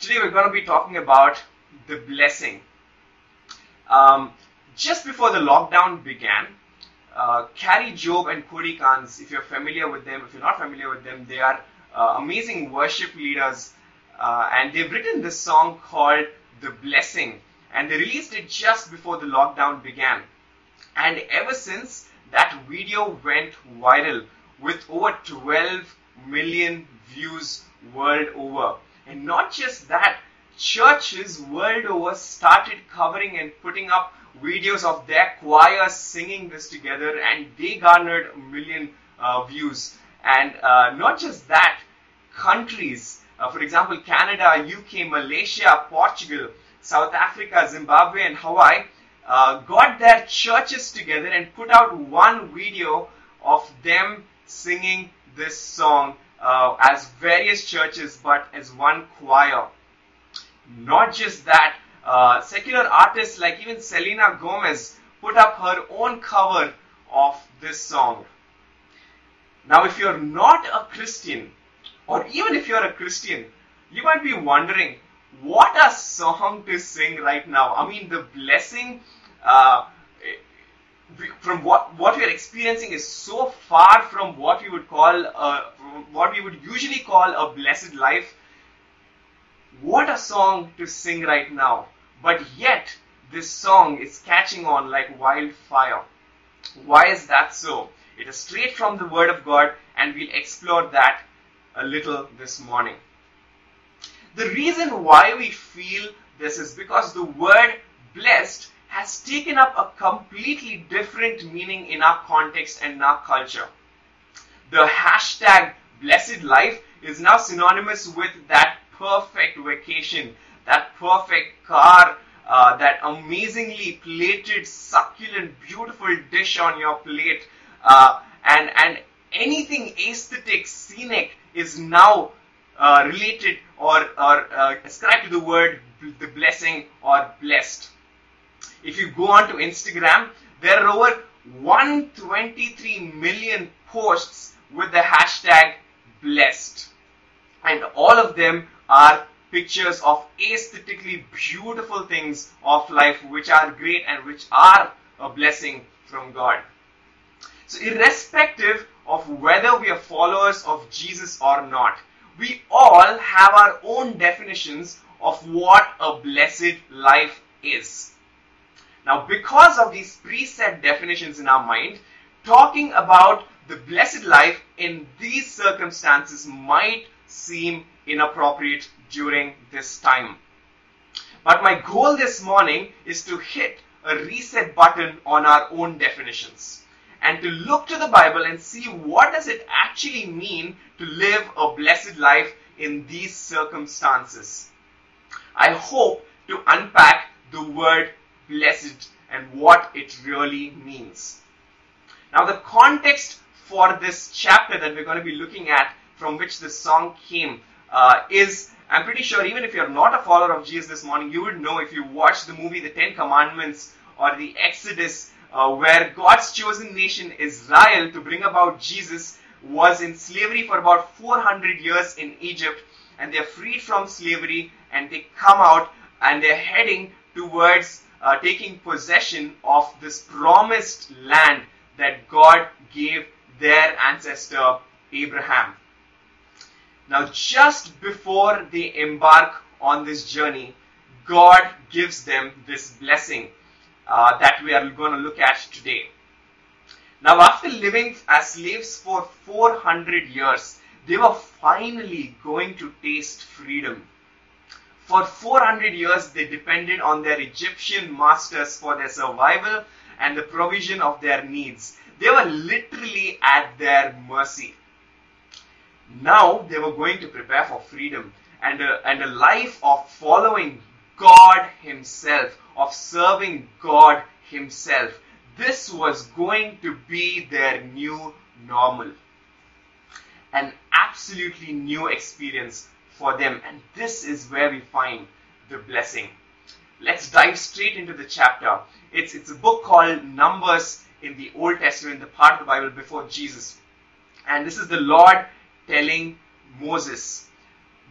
Today we're going to be talking about the blessing. Um, just before the lockdown began, uh, Kari Jobe and Cody Carnes, if you're familiar with them, if you're not familiar with them, they are uh, amazing worship leaders, uh, and they've written this song called The Blessing, and they released it just before the lockdown began. And ever since, that video went viral with over 12 million views world over. And not just that, churches world over started covering and putting up videos of their choirs singing this together, and they garnered a million uh, views. And uh, not just that, countries, uh, for example, Canada, UK, Malaysia, Portugal, South Africa, Zimbabwe, and Hawaii, uh, got their churches together and put out one video of them singing this song uh, as various churches, but as one choir. Not just that, uh, secular artists like even Selena Gomez put up her own cover of this song. Now, if you're not a Christian, or even if you're a Christian, you might be wondering, what a song to sing right now. I mean, the blessing uh, from what what we are experiencing is so far from what we would call uh, what we would usually call a blessed life. What a song to sing right now! But yet this song is catching on like wildfire. Why is that so? It is straight from the Word of God, and we'll explore that a little this morning. The reason why we feel this is because the word blessed has taken up a completely different meaning in our context and in our culture. The hashtag blessed life is now synonymous with that perfect vacation, that perfect car, uh, that amazingly plated, succulent, beautiful dish on your plate, uh, and and anything aesthetic, scenic is now uh, related or or uh, ascribed to the word the blessing or blessed. If you go on to Instagram, there are over 123 million posts with the hashtag blessed. And all of them are pictures of aesthetically beautiful things of life which are great and which are a blessing from God. So, irrespective of whether we are followers of Jesus or not, we all have our own definitions of what a blessed life is. Now, because of these preset definitions in our mind, talking about the blessed life in these circumstances might seem inappropriate during this time. But my goal this morning is to hit a reset button on our own definitions and to look to the Bible and see what does it actually mean to live a blessed life in these circumstances. I hope to unpack the word blessed and what it really means. Now the context for this chapter that we're going to be looking at from which this song came uh, is I'm pretty sure even if you're not a follower of Jesus this morning, you would know if you watched the movie The Ten Commandments or the Exodus, uh, where God's chosen nation, Israel, to bring about Jesus, was in slavery for about 400 years in Egypt, and they're freed from slavery, and they come out and they're heading towards uh, taking possession of this promised land that God gave their ancestor Abraham. Now, just before they embark on this journey, God gives them this blessing uh, that we are going to look at today. Now, after living as slaves for 400 years, they were finally going to taste freedom. For 400 years, they depended on their Egyptian masters for their survival and the provision of their needs. They were literally at their mercy. Now they were going to prepare for freedom and a, and a life of following God Himself, of serving God Himself. This was going to be their new normal. An absolutely new experience for them. And this is where we find the blessing. Let's dive straight into the chapter. It's, it's a book called Numbers in the Old Testament, the part of the Bible before Jesus. And this is the Lord telling Moses.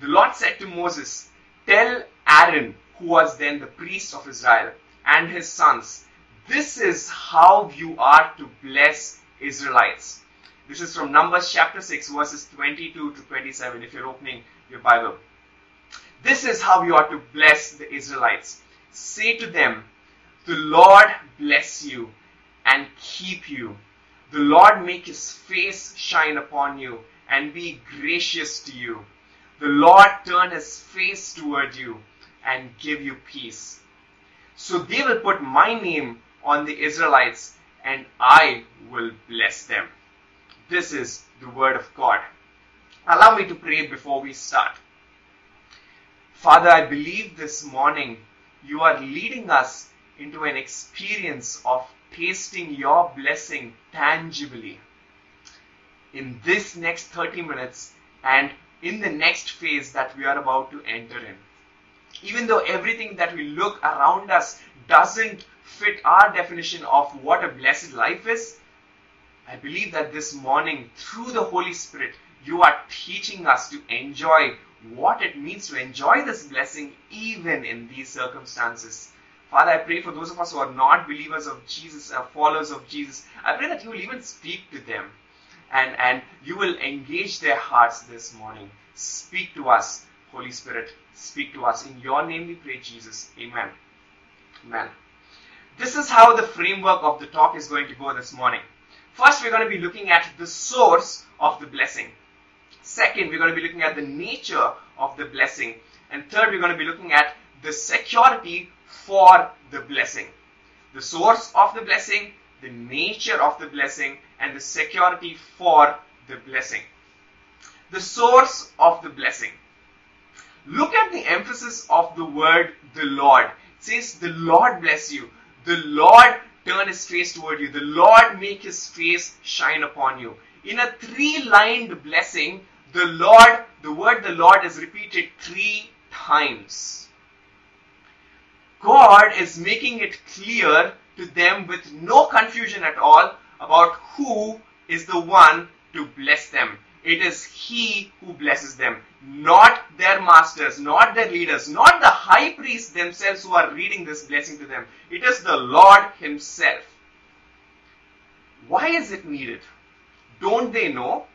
The Lord said to Moses, Tell Aaron, who was then the priest of Israel, and his sons, this is how you are to bless Israelites. This is from Numbers chapter 6, verses 22 to 27, if you're opening your Bible. This is how you are to bless the Israelites. Say to them, The Lord bless you and keep you. The Lord make his face shine upon you and be gracious to you. The Lord turn his face toward you and give you peace. So they will put my name on the Israelites and I will bless them. This is the word of God. Allow me to pray before we start. Father, I believe this morning you are leading us into an experience of tasting your blessing tangibly. In this next 30 minutes and in the next phase that we are about to enter in. Even though everything that we look around us doesn't fit our definition of what a blessed life is, I believe that this morning, through the Holy Spirit, you are teaching us to enjoy what it means to enjoy this blessing even in these circumstances. Father, I pray for those of us who are not believers of Jesus, uh, followers of Jesus. I pray that you will even speak to them and, and you will engage their hearts this morning. Speak to us, Holy Spirit. Speak to us. In your name we pray, Jesus. Amen. Amen. This is how the framework of the talk is going to go this morning. First, we're going to be looking at the source of the blessing. Second, we're going to be looking at the nature of the blessing. And third, we're going to be looking at the security for the blessing. The source of the blessing, the nature of the blessing, and the security for the blessing. The source of the blessing. Look at the emphasis of the word the Lord. It says, The Lord bless you. The Lord turn his face toward you. The Lord make his face shine upon you. In a three lined blessing, the Lord, the word the Lord is repeated three times. God is making it clear to them with no confusion at all about who is the one to bless them. It is He who blesses them, not their masters, not their leaders, not the high priests themselves who are reading this blessing to them. It is the Lord Himself. Why is it needed? Don't they know?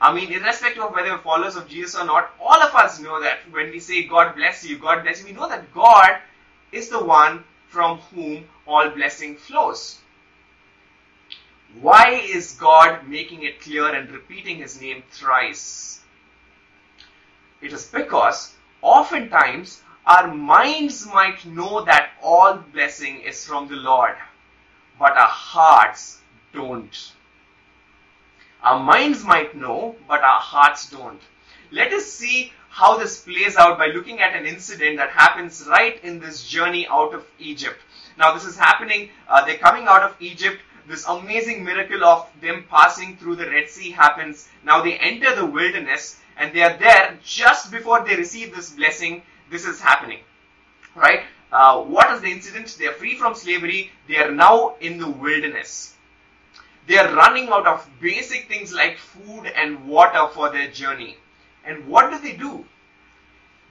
I mean, irrespective of whether we're followers of Jesus or not, all of us know that when we say God bless you, God bless you, we know that God is the one from whom all blessing flows. Why is God making it clear and repeating his name thrice? It is because oftentimes our minds might know that all blessing is from the Lord, but our hearts don't. Our minds might know, but our hearts don't. Let us see how this plays out by looking at an incident that happens right in this journey out of Egypt. Now, this is happening, uh, they're coming out of Egypt. This amazing miracle of them passing through the Red Sea happens. Now, they enter the wilderness and they are there just before they receive this blessing. This is happening. Right? Uh, what is the incident? They are free from slavery. They are now in the wilderness. They are running out of basic things like food and water for their journey. And what do they do?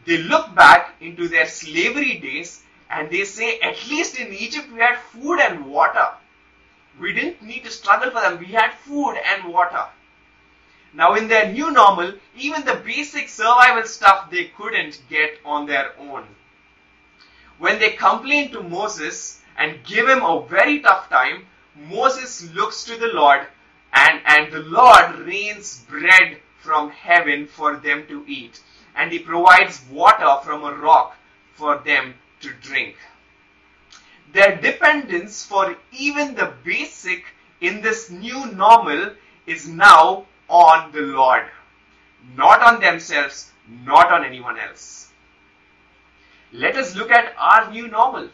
They look back into their slavery days and they say, at least in Egypt we had food and water. We didn't need to struggle for them. We had food and water. Now, in their new normal, even the basic survival stuff they couldn't get on their own. When they complain to Moses and give him a very tough time, Moses looks to the Lord and, and the Lord rains bread from heaven for them to eat. And he provides water from a rock for them to drink. Their dependence for even the basic in this new normal is now on the Lord, not on themselves, not on anyone else. Let us look at our new normal.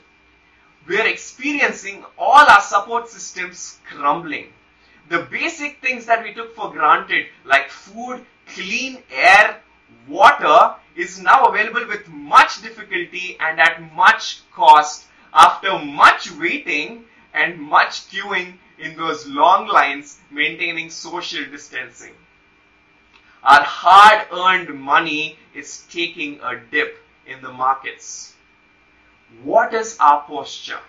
We are experiencing all our support systems crumbling. The basic things that we took for granted, like food, clean air, water, is now available with much difficulty and at much cost after much waiting and much queuing in those long lines maintaining social distancing. Our hard earned money is taking a dip. in the markets. What is our posture?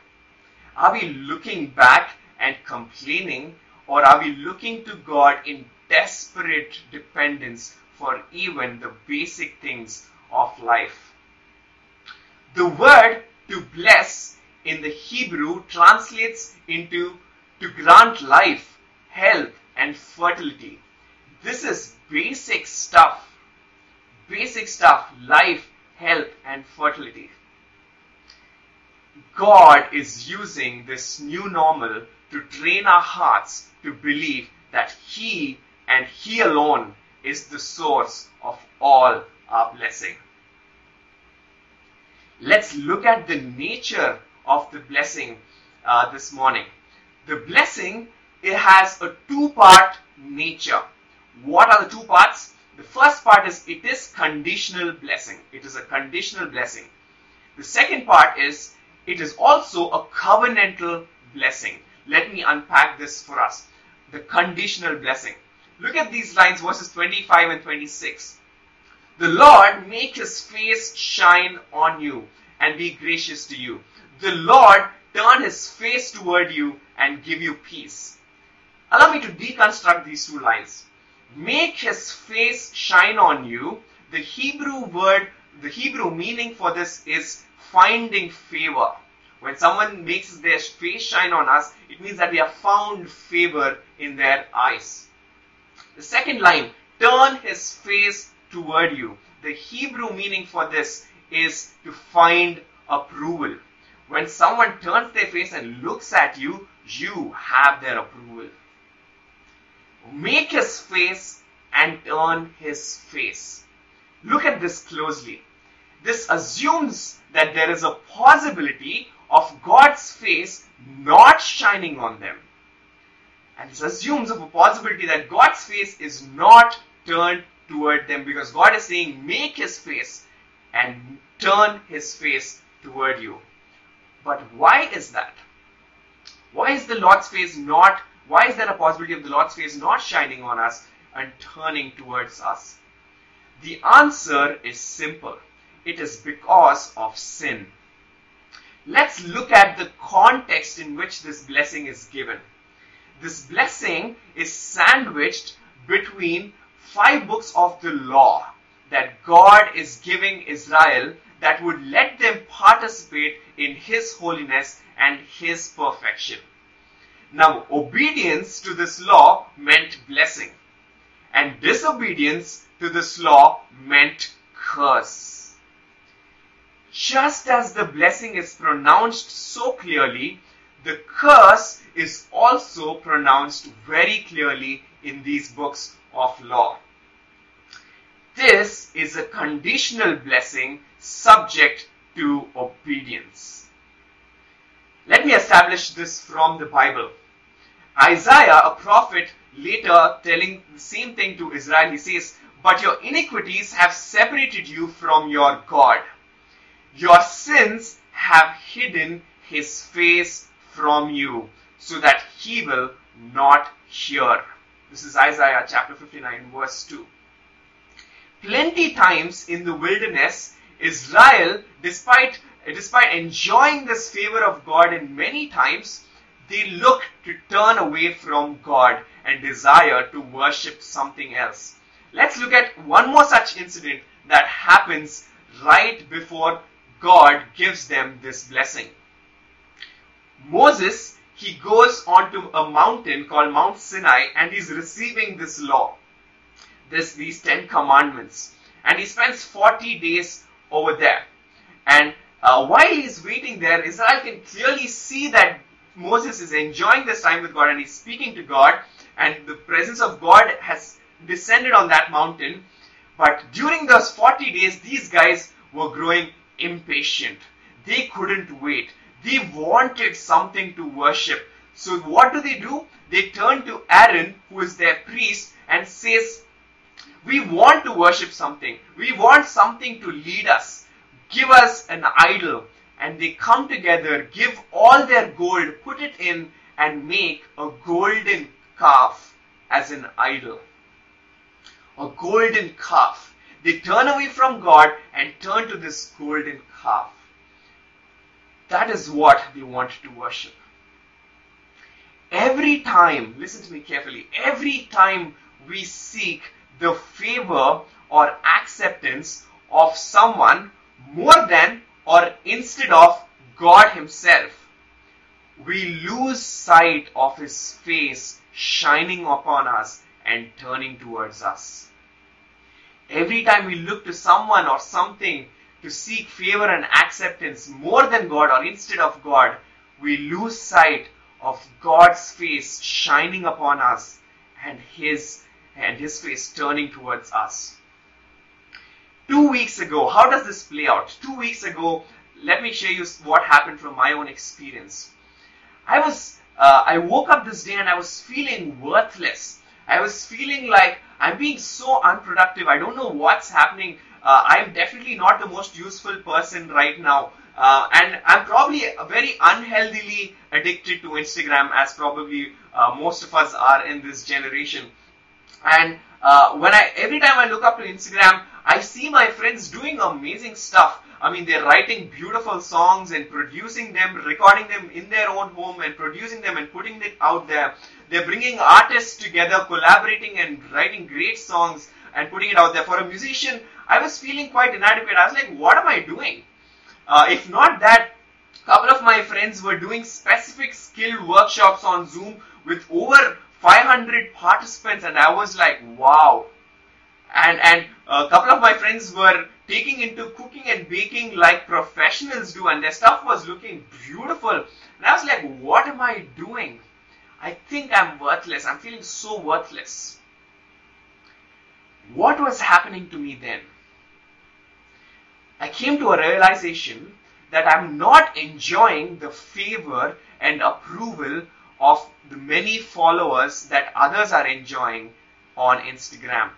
Are we looking back and complaining, or are we looking to God in desperate dependence for even the basic things of life? The word to bless in the Hebrew translates into to grant life, health, and fertility. This is basic stuff. Basic stuff, life, health, and fertility. God is using this new normal to train our hearts to believe that He and He alone is the source of all our blessing. Let's look at the nature of the blessing uh, this morning. The blessing it has a two-part nature. What are the two parts? The first part is it is conditional blessing. It is a conditional blessing. The second part is it is also a covenantal blessing. Let me unpack this for us. The conditional blessing. Look at these lines, verses 25 and 26. The Lord make his face shine on you and be gracious to you. The Lord turn his face toward you and give you peace. Allow me to deconstruct these two lines. Make his face shine on you. The Hebrew word, the Hebrew meaning for this is finding favor. When someone makes their face shine on us, it means that we have found favor in their eyes. The second line, turn his face toward you. The Hebrew meaning for this is to find approval. When someone turns their face and looks at you, you have their approval. Make his face and turn his face. Look at this closely. This assumes that there is a possibility of God's face not shining on them. And this assumes of a possibility that God's face is not turned toward them because God is saying, make his face and turn his face toward you. But why is that? Why is the Lord's face not, why is there a possibility of the Lord's face not shining on us and turning towards us? The answer is simple. It is because of sin. Let's look at the context in which this blessing is given. This blessing is sandwiched between five books of the law that God is giving Israel that would let them participate in His holiness and His perfection. Now, obedience to this law meant blessing, and disobedience to this law meant curse. Just as the blessing is pronounced so clearly, the curse is also pronounced very clearly in these books of law. This is a conditional blessing subject to obedience. Let me establish this from the Bible. Isaiah, a prophet, later telling the same thing to Israel, he says, But your iniquities have separated you from your God. Your sins have hidden his face from you, so that he will not hear. This is Isaiah chapter 59, verse 2. Plenty times in the wilderness, Israel, despite, despite enjoying this favor of God in many times, they look to turn away from God and desire to worship something else. Let's look at one more such incident that happens right before God gives them this blessing. Moses, he goes onto a mountain called Mount Sinai and he's receiving this law, this, these 10 commandments. And he spends 40 days over there. And uh, while he's waiting there, Israel can clearly see that Moses is enjoying this time with God and he's speaking to God, and the presence of God has descended on that mountain. But during those 40 days, these guys were growing impatient. They couldn't wait. They wanted something to worship. So what do they do? They turn to Aaron, who is their priest, and says, we want to worship something. We want something to lead us. Give us an idol. And they come together, give all their gold, put it in, and make a golden calf as an idol. A golden calf. They turn away from God and turn to this golden calf. That is what they want to worship. Every time, listen to me carefully, every time we seek the favor or acceptance of someone more than or instead of God Himself, we lose sight of His face shining upon us and turning towards us. Every time we look to someone or something to seek favor and acceptance more than God or instead of God, we lose sight of God's face shining upon us and His and His face turning towards us. Two weeks ago, how does this play out? Two weeks ago, let me share you what happened from my own experience. I was, uh, I woke up this day and I was feeling worthless. I was feeling like I'm being so unproductive. I don't know what's happening. Uh, I'm definitely not the most useful person right now. Uh, and I'm probably very unhealthily addicted to Instagram, as probably uh, most of us are in this generation. And uh, when I every time I look up to Instagram, I see my friends doing amazing stuff. I mean, they're writing beautiful songs and producing them, recording them in their own home and producing them and putting it out there. They're bringing artists together, collaborating and writing great songs and putting it out there. For a musician, I was feeling quite inadequate. I was like, what am I doing? Uh, if not that, a couple of my friends were doing specific skill workshops on Zoom with over 500 participants, and I was like, wow. And and a couple of my friends were taking into cooking and baking like professionals do, and their stuff was looking beautiful. And I was like, what am I doing? I think I'm worthless. I'm feeling so worthless. What was happening to me then? I came to a realization that I'm not enjoying the favor and approval of the many followers that others are enjoying on Instagram.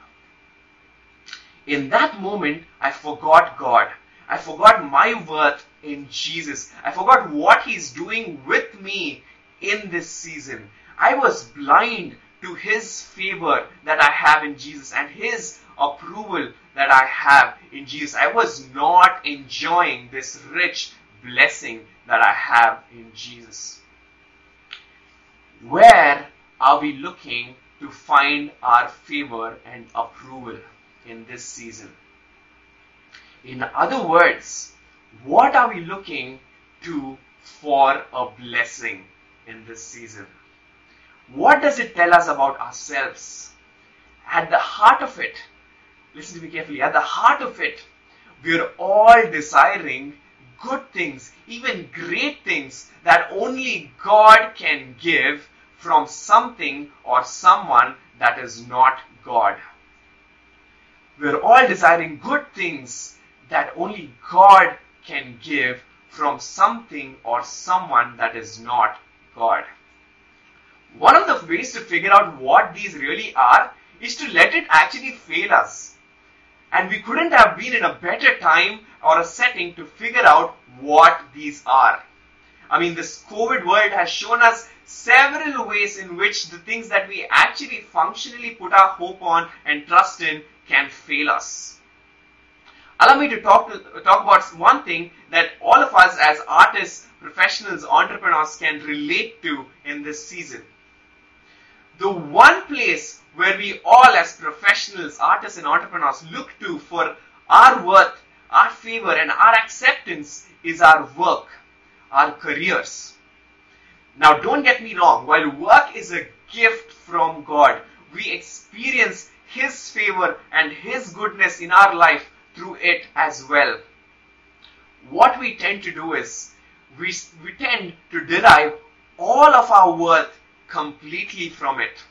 In that moment, I forgot God. I forgot my worth in Jesus. I forgot what He's doing with me in this season. I was blind to His favor that I have in Jesus and His approval that I have in Jesus. I was not enjoying this rich blessing that I have in Jesus. Where are we looking to find our favor and approval in this season? In other words, what are we looking to for a blessing in this season? What does it tell us about ourselves? At the heart of it, listen to me carefully, at the heart of it, we're all desiring good things, even great things that only God can give from something or someone that is not God. We're all desiring good things that only God can give from something or someone that is not God. One of the ways to figure out what these really are is to let it actually fail us. And we couldn't have been in a better time or a setting to figure out what these are. I mean, this COVID world has shown us several ways in which the things that we actually functionally put our hope on and trust in can fail us. Allow me to talk, to, talk about one thing that all of us as artists, professionals, entrepreneurs can relate to in this season. The one place where we all as professionals, artists and entrepreneurs look to for our worth, our favor and our acceptance is our work, our careers. Now don't get me wrong, while work is a gift from God, we experience His favor and His goodness in our life through it as well. What we tend to do is, we, we tend to derive all of our worth completely from it.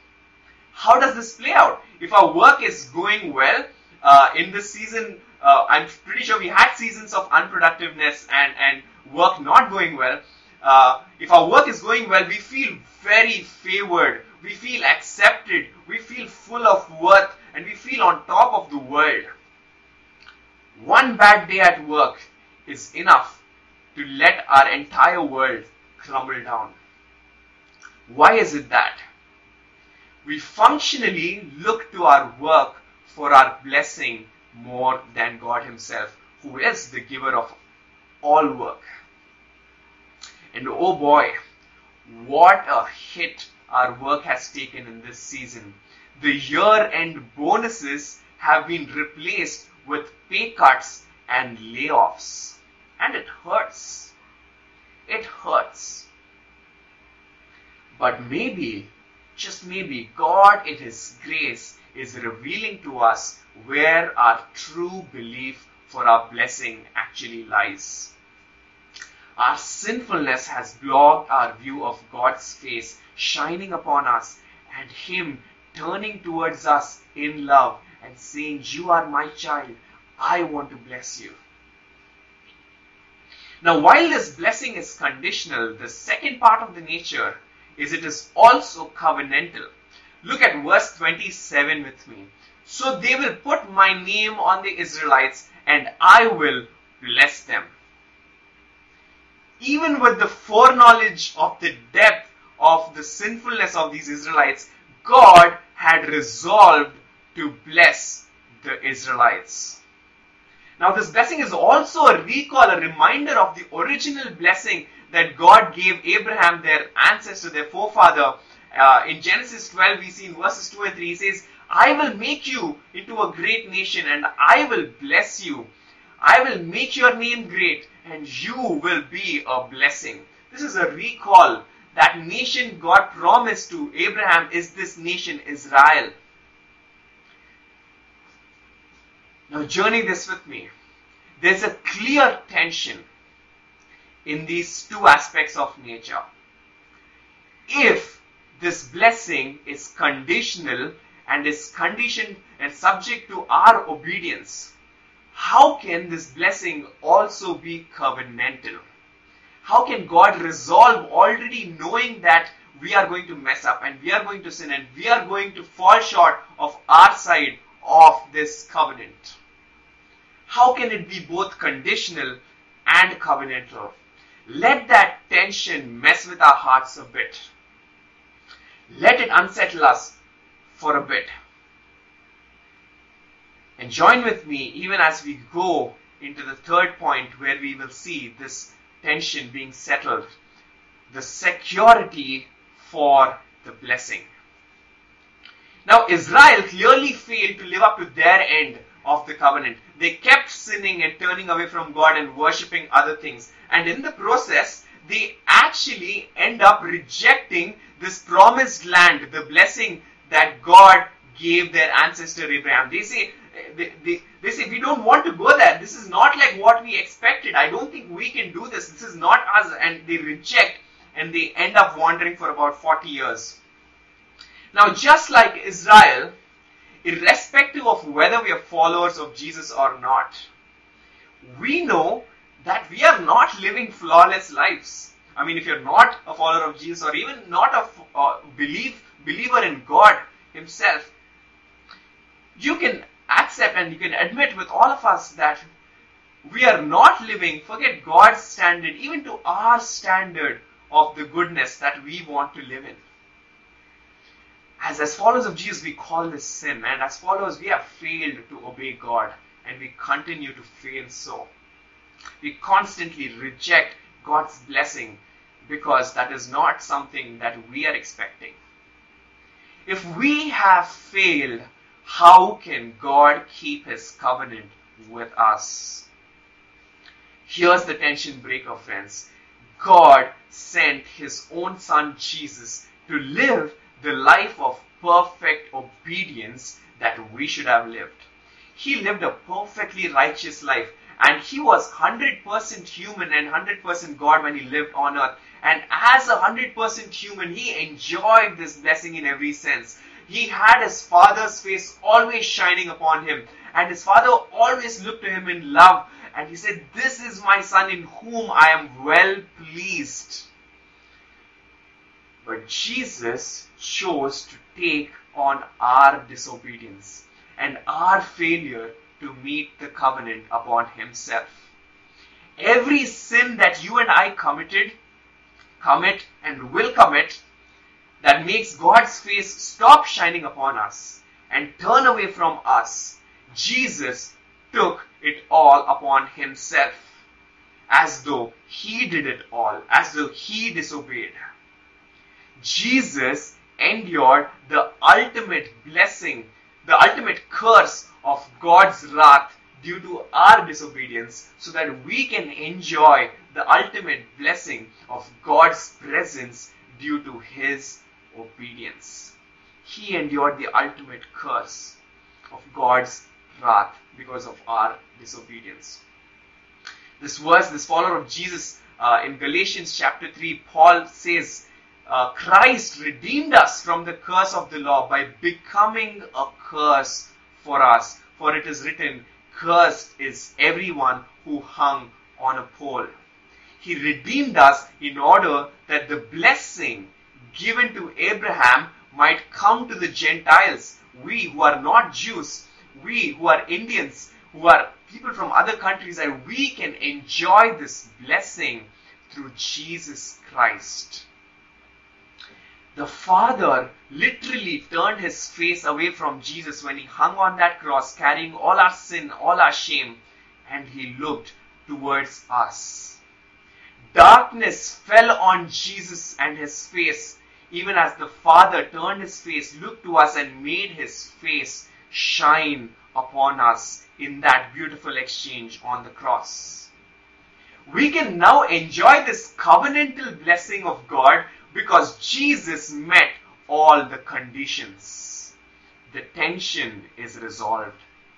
How does this play out? If our work is going well, uh, in this season, uh, I'm pretty sure we had seasons of unproductiveness and, and work not going well. Uh, if our work is going well, we feel very favored. We feel accepted. We feel full of worth and we feel on top of the world. One bad day at work is enough to let our entire world crumble down. Why is it that? We functionally look to our work for our blessing more than God Himself, who is the giver of all work. And oh boy, what a hit our work has taken in this season. The year end bonuses have been replaced with pay cuts and layoffs. And it hurts. It hurts. But maybe, just maybe, God in His grace is revealing to us where our true belief for our blessing actually lies. Our sinfulness has blocked our view of God's face shining upon us and Him turning towards us in love and saying, You are my child. I want to bless you. Now, while this blessing is conditional, the second part of the nature is it is also covenantal. Look at verse 27 with me. So they will put my name on the Israelites and I will bless them. Even with the foreknowledge of the depth of the sinfulness of these Israelites, God had resolved to bless the Israelites. Now, this blessing is also a recall, a reminder of the original blessing that God gave Abraham, their ancestor, their forefather. Uh, in Genesis 12, we see in verses 2 and 3, he says, I will make you into a great nation and I will bless you. I will make your name great and you will be a blessing. This is a recall. That nation God promised to Abraham is this nation Israel. Now, journey this with me. There's a clear tension in these two aspects of nature. If this blessing is conditional and is conditioned and subject to our obedience, how can this blessing also be covenantal? How can God resolve already knowing that we are going to mess up and we are going to sin and we are going to fall short of our side of this covenant? How can it be both conditional and covenantal? Let that tension mess with our hearts a bit. Let it unsettle us for a bit. And join with me even as we go into the third point where we will see this tension being settled. The security for the blessing. Now, Israel clearly failed to live up to their end of the covenant. They kept sinning and turning away from God and worshipping other things. And in the process, they actually end up rejecting this promised land, the blessing that God gave their ancestor Abraham. They say, they, say, we don't want to go there. This is not like what we expected. I don't think we can do this. This is not us. And they reject and they end up wandering for about 40 years. Now, just like Israel, irrespective of whether we are followers of Jesus or not, we know that we are not living flawless lives. I mean, if you're not a follower of Jesus or even not a uh, believe, believer in God Himself, you can accept and you can admit with all of us that we are not living, forget God's standard, even to our standard of the goodness that we want to live in. As, as followers of Jesus, we call this sin, and as followers, we have failed to obey God, and we continue to fail so. We constantly reject God's blessing because that is not something that we are expecting. If we have failed, how can God keep his covenant with us? Here's the tension breaker, friends. God sent his own son Jesus to live the life of perfect obedience that we should have lived. He lived a perfectly righteous life and he was 100% human and 100% God when he lived on earth. And as a 100% human, he enjoyed this blessing in every sense. He had his father's face always shining upon him, and his father always looked to him in love. And he said, This is my son in whom I am well pleased. But Jesus chose to take on our disobedience and our failure to meet the covenant upon himself. Every sin that you and I committed, commit and will commit that makes God's face stop shining upon us and turn away from us, Jesus took it all upon himself as though he did it all, as though he disobeyed. Jesus endured the ultimate blessing, the ultimate curse of God's wrath due to our disobedience so that we can enjoy the ultimate blessing of God's presence due to his obedience. He endured the ultimate curse of God's wrath because of our disobedience. This verse, this follower of Jesus uh, in Galatians chapter 3, Paul says, uh, Christ redeemed us from the curse of the law by becoming a curse for us. For it is written, Cursed is everyone who hung on a pole. He redeemed us in order that the blessing given to Abraham might come to the Gentiles. We who are not Jews, we who are Indians, who are people from other countries, and we can enjoy this blessing through Jesus Christ. The Father literally turned his face away from Jesus when he hung on that cross, carrying all our sin, all our shame, and he looked towards us. Darkness fell on Jesus and his face, even as the Father turned his face, looked to us, and made his face shine upon us in that beautiful exchange on the cross. We can now enjoy this covenantal blessing of God because Jesus met all the conditions. The tension is resolved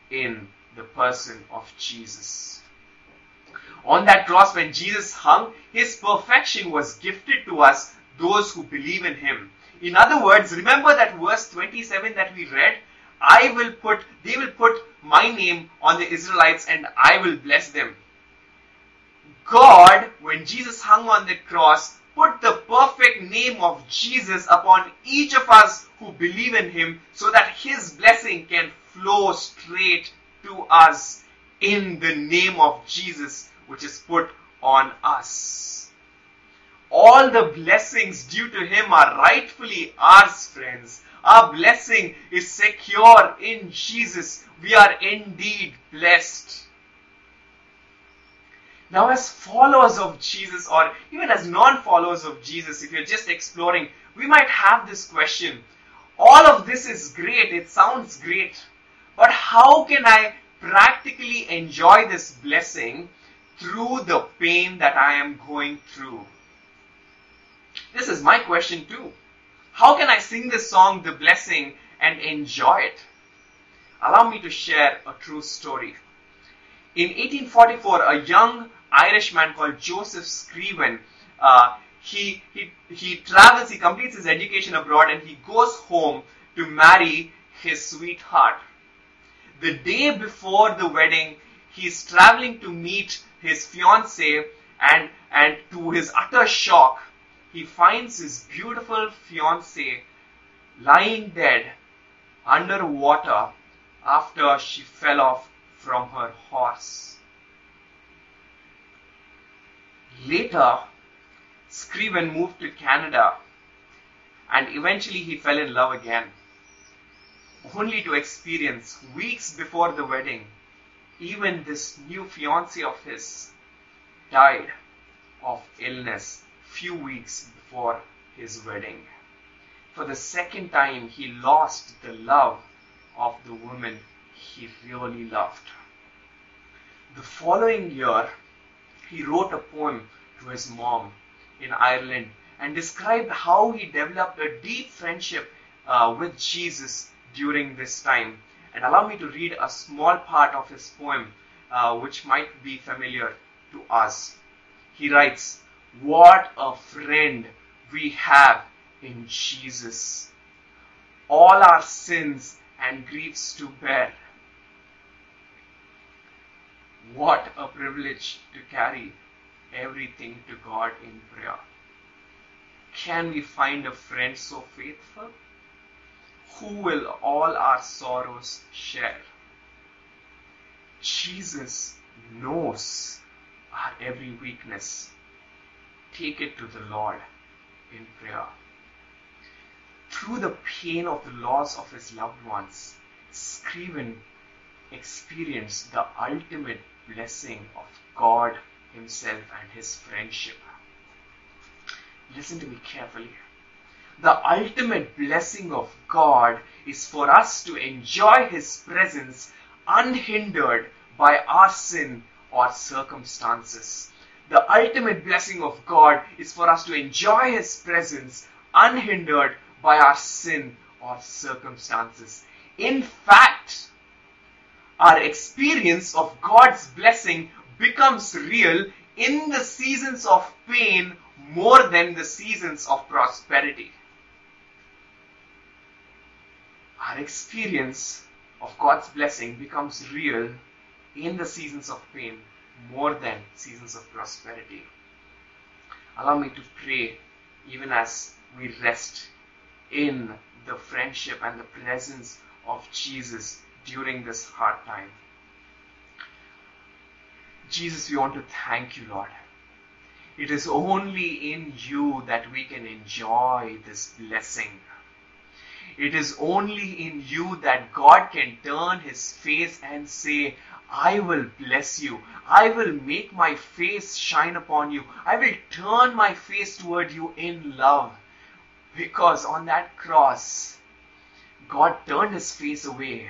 in the person of Jesus. On that cross, when Jesus hung, his perfection was gifted to us, those who believe in him. In other words, remember that verse 27 that we read? I will put, they will put my name on the Israelites and I will bless them. God, when Jesus hung on the cross, put the perfect name of Jesus upon each of us who believe in him so that his blessing can flow straight to us in the name of Jesus, which is put on us. All the blessings due to him are rightfully ours, friends. Our blessing is secure in Jesus. We are indeed blessed. Now, as followers of Jesus, or even as non followers of Jesus, if you're just exploring, we might have this question. All of this is great, it sounds great, but how can I practically enjoy this blessing through the pain that I am going through? This is my question too. How can I sing this song, The Blessing, and enjoy it? Allow me to share a true story. In 1844, a young Irishman called Joseph Scriven. Uh, he, he, he travels, he completes his education abroad, and he goes home to marry his sweetheart. The day before the wedding, he's traveling to meet his fiancée, and, and to his utter shock, he finds his beautiful fiancée lying dead under water after she fell off from her horse. Later, Scriven moved to Canada and eventually he fell in love again, only to experience weeks before the wedding, even this new fiancée of his died of illness few weeks before his wedding. For the second time, he lost the love of the woman he really loved. The following year, he wrote a poem to his mom in Ireland and described how he developed a deep friendship uh, with Jesus during this time. And allow me to read a small part of his poem, uh, which might be familiar to us. He writes, What a friend we have in Jesus! All our sins and griefs to bear. What a privilege to carry everything to God in prayer. Can we find a friend so faithful? Who will all our sorrows share? Jesus knows our every weakness. Take it to the Lord in prayer. Through the pain of the loss of his loved ones, Scriven experienced the ultimate blessing of God Himself and His friendship. Listen to me carefully. The ultimate blessing of God is for us to enjoy His presence unhindered by our sin or circumstances. The ultimate blessing of God is for us to enjoy His presence unhindered by our sin or circumstances. In fact, our experience of God's blessing becomes real in the seasons of pain more than the seasons of prosperity. Our experience of God's blessing becomes real in the seasons of pain more than seasons of prosperity. Allow me to pray even as we rest in the friendship and the presence of Jesus during this hard time. Jesus, we want to thank you, Lord. It is only in you that we can enjoy this blessing. It is only in you that God can turn his face and say, I will bless you. I will make my face shine upon you. I will turn my face toward you in love. Because on that cross, God turned his face away.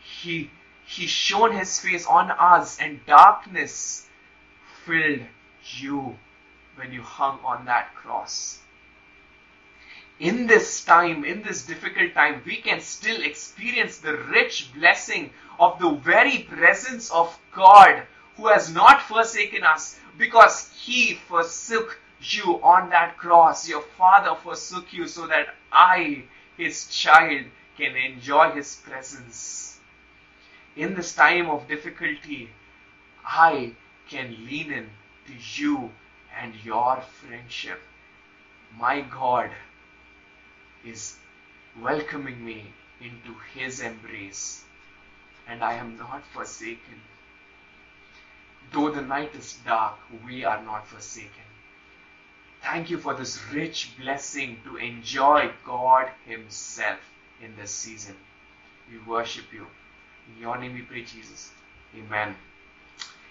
He, he shone his face on us and darkness filled you when you hung on that cross. In this time, in this difficult time, we can still experience the rich blessing of the very presence of God who has not forsaken us because he forsook you on that cross. Your father forsook you so that I, his child, can enjoy his presence. In this time of difficulty, I can lean in to you and your friendship. My God is welcoming me into his embrace, and I am not forsaken. Though the night is dark, we are not forsaken. Thank you for this rich blessing to enjoy God Himself in this season. We worship you. In your name we pray, Jesus. Amen.